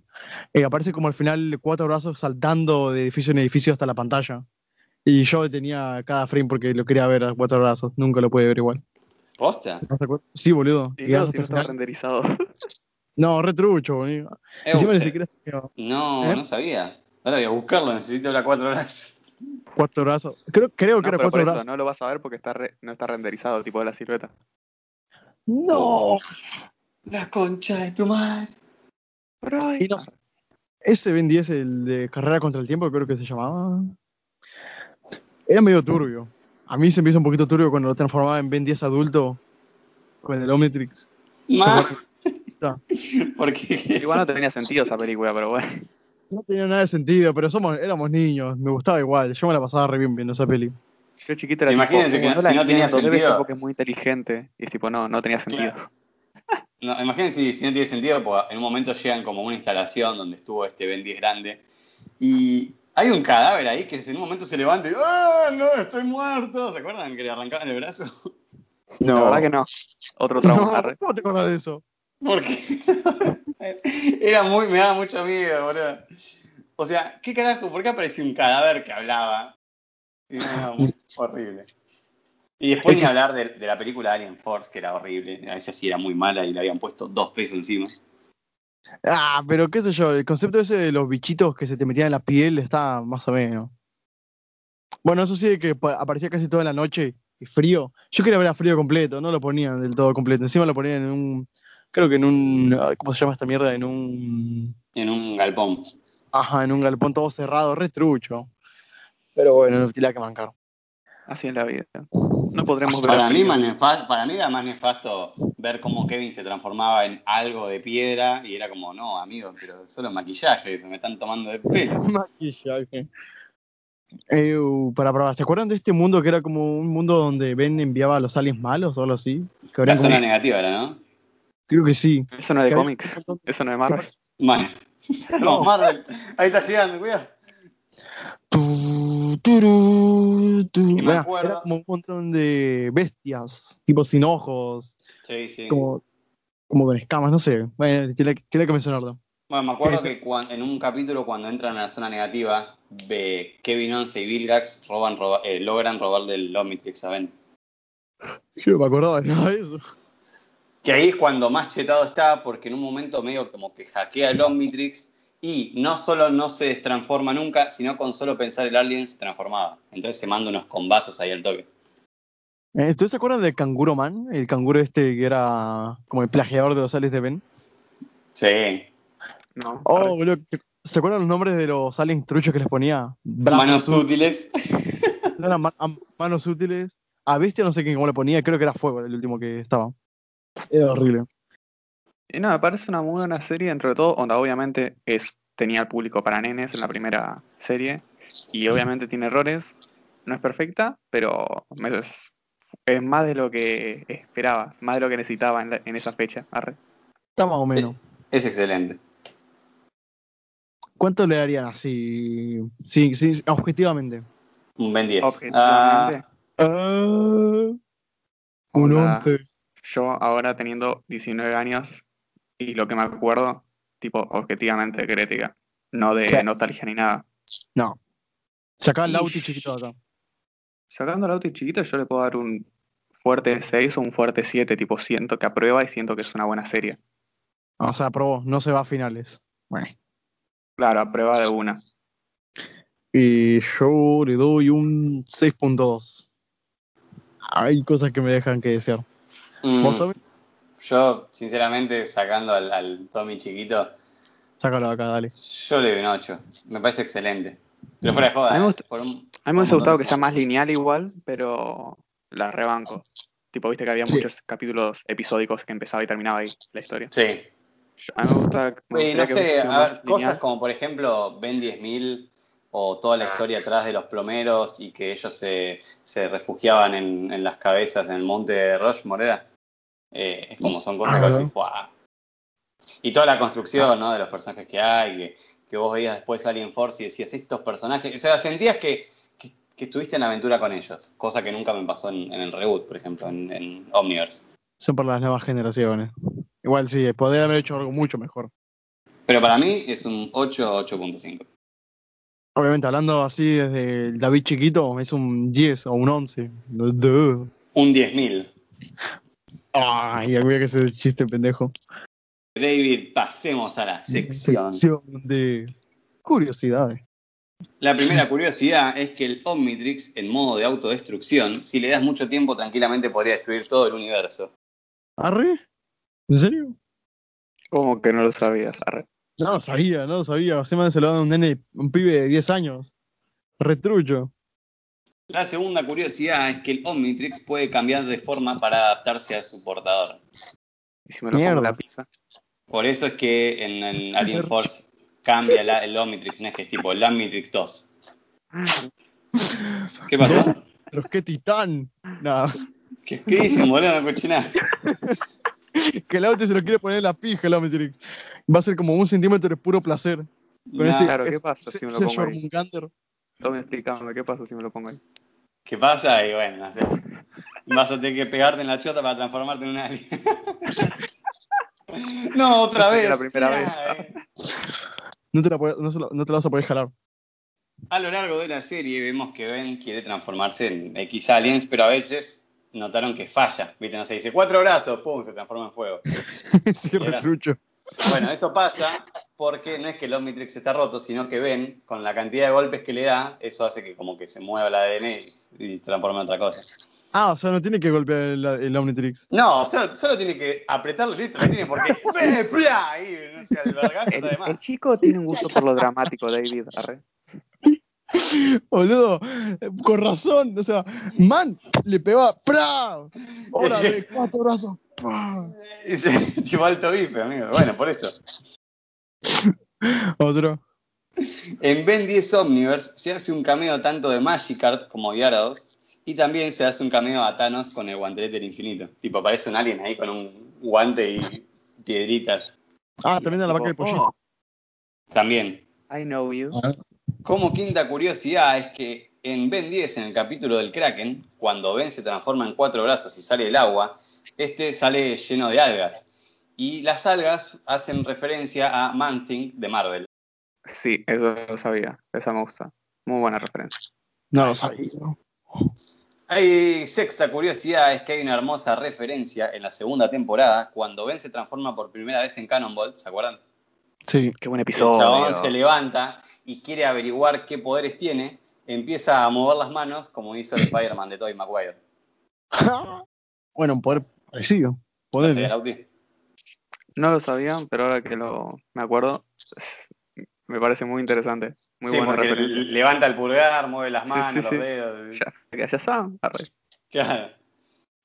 eh, aparece como al final cuatro brazos saltando de edificio en edificio hasta la pantalla. Y yo tenía cada frame porque lo quería ver a cuatro brazos, nunca lo pude ver igual. ¿Posta? Sí, boludo. Y no, si no final. renderizado. No, retrucho, boludo. Eh, ni siquiera No, ¿Eh? no sabía. Ahora voy a buscarlo, necesito las cuatro horas. cuatro brazos. Creo, creo que era cuatro eso brazos. no lo vas a ver porque está re- no está renderizado, tipo de la silueta. No. La concha de tu madre. Y no sé. Ese Ben 10, el de carrera contra el tiempo, creo que se llamaba. Era medio turbio. A mí se me hizo un poquito turbio cuando lo transformaba en Ben 10 adulto con el Omnitrix. No. Porque Igual no tenía sentido esa película, pero bueno. No tenía nada de sentido, pero somos, éramos niños, me gustaba igual. Yo me la pasaba re bien viendo esa peli. Yo chiquito era Imagínense tipo, que como si la no tenía entiendo, sentido- porque es muy inteligente. Y es tipo, no, no tenía sentido. Claro. No, imagínense si, si no tiene sentido, porque en un momento llegan como a una instalación donde estuvo este Ben 10 grande y hay un cadáver ahí que en un momento se levanta y ¡Ah, no, estoy muerto! ¿Se acuerdan que le arrancaban el brazo? La verdad que no. Otro trauma. No. ¿Cómo te acordás de eso? Porque era muy, me daba mucho miedo, boludo. O sea, ¿qué carajo? ¿Por qué apareció un cadáver que hablaba? Y no, no, muy horrible. Y después Es ni hablar de, de la película Alien Force, que era horrible. A esa sí era muy mala y le habían puesto dos pesos encima. Ah, pero qué sé yo, el concepto ese de los bichitos que se te metían en la piel está más o menos. Bueno, eso sí de que pa- aparecía casi toda la noche y frío. Yo quería ver a frío completo, no lo ponían del todo completo. Encima lo ponían en un, creo que en un, ay, ¿cómo se llama esta mierda? En un, En un galpón. ajá, en un galpón todo cerrado, re trucho. Pero bueno, no tiene que mancar. Así es la vida. No podremos ver. Para mí, más para mí era más nefasto ver cómo Kevin se transformaba en algo de piedra y era como, no, amigo, pero solo maquillaje, se me están tomando de pelo. Maquillaje. Para probar, ¿se acuerdan de este mundo que era como un mundo donde Ben enviaba a los aliens malos o algo así? Que La como- zona negativa era, ¿no? creo que sí. Eso no es de cómic. Eso no es de Marvel. Mal. No, Marvel. Ahí está llegando, cuidado. Tu, me acuerdo. era como un montón de bestias, tipo sin ojos, Sí, sí. como, como con escamas, no sé. Bueno, tiene, tiene que mencionarlo. Bueno, me acuerdo que en un capítulo cuando entran a la zona negativa, ve Kevin Once y Bill Gax roban, roba- eh, logran robar del Omnitrix a Ben. Yo no me acordaba de nada de eso. Que ahí es cuando más chetado está, porque en un momento medio como que hackea el Omnitrix y no solo no se transforma nunca, sino con solo pensar el alien se transformaba. Entonces se manda unos combazos ahí al toque. Eh, ¿Ustedes se acuerdan del canguro man? El canguro este que era como el plagiador de los aliens de Ben. Sí. No. Oh, boludo, ¿se acuerdan los nombres de los aliens truchos que les ponía? Brazos Manos útiles. No eran manos útiles. A Bestia no sé quién cómo le ponía, creo que era Fuego el último que estaba. Era horrible. Y no, me parece una muy buena serie, dentro de todo, onda obviamente es, tenía el público para nenes en la primera serie, y obviamente tiene errores, no es perfecta, pero me- es más de lo que esperaba, más de lo que necesitaba en, la- en esa fecha. Arre. Está más o menos. Es excelente. ¿Cuánto le darían así? Sí, sí, objetivamente. Un Ben 10. Objetivamente, Ah, un Hola. 11. yo ahora teniendo 19 años y lo que me acuerdo, tipo, objetivamente crítica, no de ¿Qué? nostalgia ni nada. No. Sacá el auto chiquito de acá. Sacando el auto chiquito, yo le puedo dar un fuerte 6 o un fuerte 7, tipo, siento que aprueba y siento que es una buena serie. O sea, aprobó, no se va a finales. Bueno. Claro, aprueba de una. Y yo le doy un 6.2. Hay cosas que me dejan que desear. Mm, ¿Vos? Yo, sinceramente, sacando al, al Tommy chiquito, Sácalo de acá, dale. yo le doy un 8. Me parece excelente. Pero fuera de joda. A mí me ¿eh? gusta- Por un- A mí me un hubiese gustado que sea más lineal igual, pero la rebanco. Tipo, viste que había Sí. muchos capítulos episódicos que empezaba y terminaba ahí la historia. Sí. A mí me gusta. me no sé, a ver, cosas lineal. como por ejemplo Ben 10.000 o toda la historia atrás de los plomeros y que ellos se, se refugiaban en, en las cabezas en el monte de Rushmore, ¿era? Eh, es como son cosas Claro. así, ¡fua! Y toda la construcción, ¿no? De los personajes que hay, que, que vos veías después Alien Force y decías, estos personajes, o sea, sentías que, que, que estuviste en aventura con ellos, cosa que nunca me pasó en, en el reboot, por ejemplo, en, en Omniverse. Son para las nuevas generaciones. Igual sí, podría haber hecho algo mucho mejor. Pero para mí es un 8 8.5. Obviamente, hablando así desde el David chiquito, es un 10 o un 11. Duh. Un 10.000. Ay, había que ese chiste pendejo. David, pasemos a la sección. Sección de curiosidades. La primera curiosidad es que el Omnitrix, en modo de autodestrucción, si le das mucho tiempo, tranquilamente podría destruir todo el universo. ¿Arre? ¿En serio? ¿Cómo que no lo sabías? Arre. No lo sabía, no lo sabía. Hace se lo dan a un nene, un pibe de 10 años. Retrucho. La segunda curiosidad es que el Omnitrix puede cambiar de forma para adaptarse a su portador. Y si me lo pongo la pizza. Por eso es que en el Alien Force cambia la- el Omnitrix, no es que es tipo el Omnitrix 2. ¿Qué pasó? Pero qué titán. Nada. ¿Qué, qué dicen, boludo? Una cochinada. Que el auto se lo quiere poner en la pija, el Omnitrix. Va a ser como un centímetro de puro placer. Con Nah, ese, Claro, ¿qué ese- pasa si me lo ese pongo ahí? Tome explicame qué pasa si me lo pongo ahí. ¿Qué pasa? Y bueno, no sé. Vas a tener que pegarte en la chota para transformarte en un alien. no, otra No sería vez. la primera vez. eh. No te, la, puede- no, se lo- no te la vas a poder jalar. A lo largo de la serie vemos que Ben quiere transformarse en X aliens, pero a veces notaron que falla. Viste, no sé, dice cuatro brazos, pum, se transforma en fuego. sí, retrucho. Bueno, eso pasa porque no es que el Omnitrix está roto, sino que Ben, con la cantidad de golpes que le da, eso hace que como que se mueva el ADN y, y se transforma en otra cosa. Ah, o sea, no tiene que golpear el, el Omnitrix. No, solo, solo tiene que apretarlo listo, no tiene por qué. ¡Ve, plá! Ahí, no sé, el vergazo El, además. el chico tiene un gusto por lo dramático, David. Arre. Boludo, con razón. O sea, man, le pegaba. ¡Pra! Ahora de cuatro brazos. ¡pra! Tipo alto bife, amigo. Bueno, por eso. Otro. En Ben 10 Omniverse se hace un cameo tanto de Magikarp como Gyarados y también se hace un cameo a Thanos con el guantelete del infinito. Tipo, aparece un alien ahí con un guante y piedritas. Ah, también de la vaca del pollito. Oh, También. I know you. Como quinta curiosidad es que en Ben 10, en el capítulo del Kraken, cuando Ben se transforma en cuatro brazos y sale el agua, este sale lleno de algas. Y las algas hacen referencia a Man-Thing de Marvel. Sí, eso lo sabía. Esa me gusta. Muy buena referencia. No lo sabía. Hay sexta curiosidad es que hay una hermosa referencia en la segunda temporada cuando Ben se transforma por primera vez en Cannonball, ¿se acuerdan? Sí. Qué buen El chabón episodio. se levanta y quiere averiguar qué poderes tiene, empieza a mover las manos como hizo el Spider-Man de Tobey Maguire. bueno, un poder parecido. ¿No sé, Poder. Lauti? No lo sabían, pero ahora que lo me acuerdo, me parece muy interesante. Muy Sí, buena porque levanta el pulgar, mueve las manos, sí, los sí. dedos. Ya, ya saben. Arre. Claro.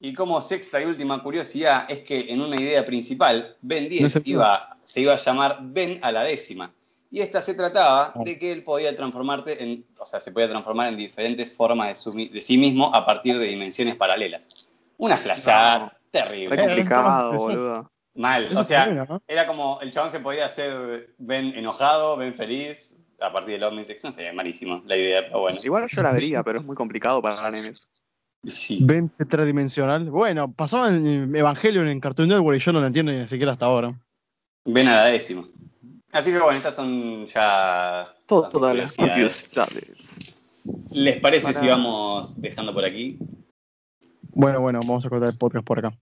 Y como sexta y última curiosidad es que en una idea principal, Ben 10 No se puede. iba, se iba a llamar Ben a la décima. Y esta se trataba de que él podía transformarte en, o sea, se podía transformar en diferentes formas de, su- de sí mismo a partir de dimensiones paralelas. Una flashada No. terrible. Re complicado, boludo. Mal. Eso o sea, era como el chabón se podía hacer Ben enojado, Ben feliz, a partir de la Omnitrix. No sé, malísimo la idea, pero bueno. Igual yo la vería, pero es muy complicado para nenes. Sí. Ven tetradimensional. Bueno, pasaba en Evangelion en Cartoon Network y yo no lo entiendo ni siquiera hasta ahora. Ben a la décima. Así que bueno, estas son ya. Todo- Todas las curiosidades. curiosidades. ¿Les parece Para- si vamos dejando por aquí? Bueno, bueno, vamos a cortar el podcast por acá.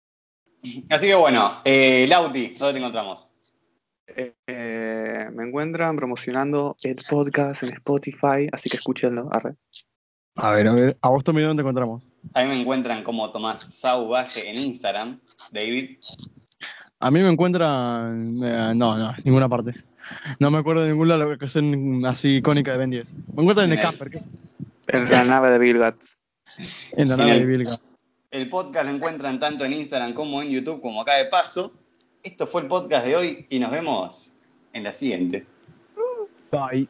Así que bueno, eh, Lauti, ¿dónde te encontramos? Eh, eh, me encuentran promocionando el podcast en Spotify, así que escúchenlo. Arre. A ver, a ver, a vos Tommy, ¿dónde te encontramos? A mí me encuentran como Tomás Sauvaje en Instagram, David. A mí me encuentran. eh, no, no, ninguna parte. No me acuerdo de ninguna locación así icónica de Ben 10. Me encuentran en el En el- camper, En la nave de Bill Gates. en la En nave el- de Vilga. El podcast lo encuentran tanto en Instagram como en YouTube, como acá de paso. Esto fue el podcast de hoy y nos vemos en la siguiente. Bye.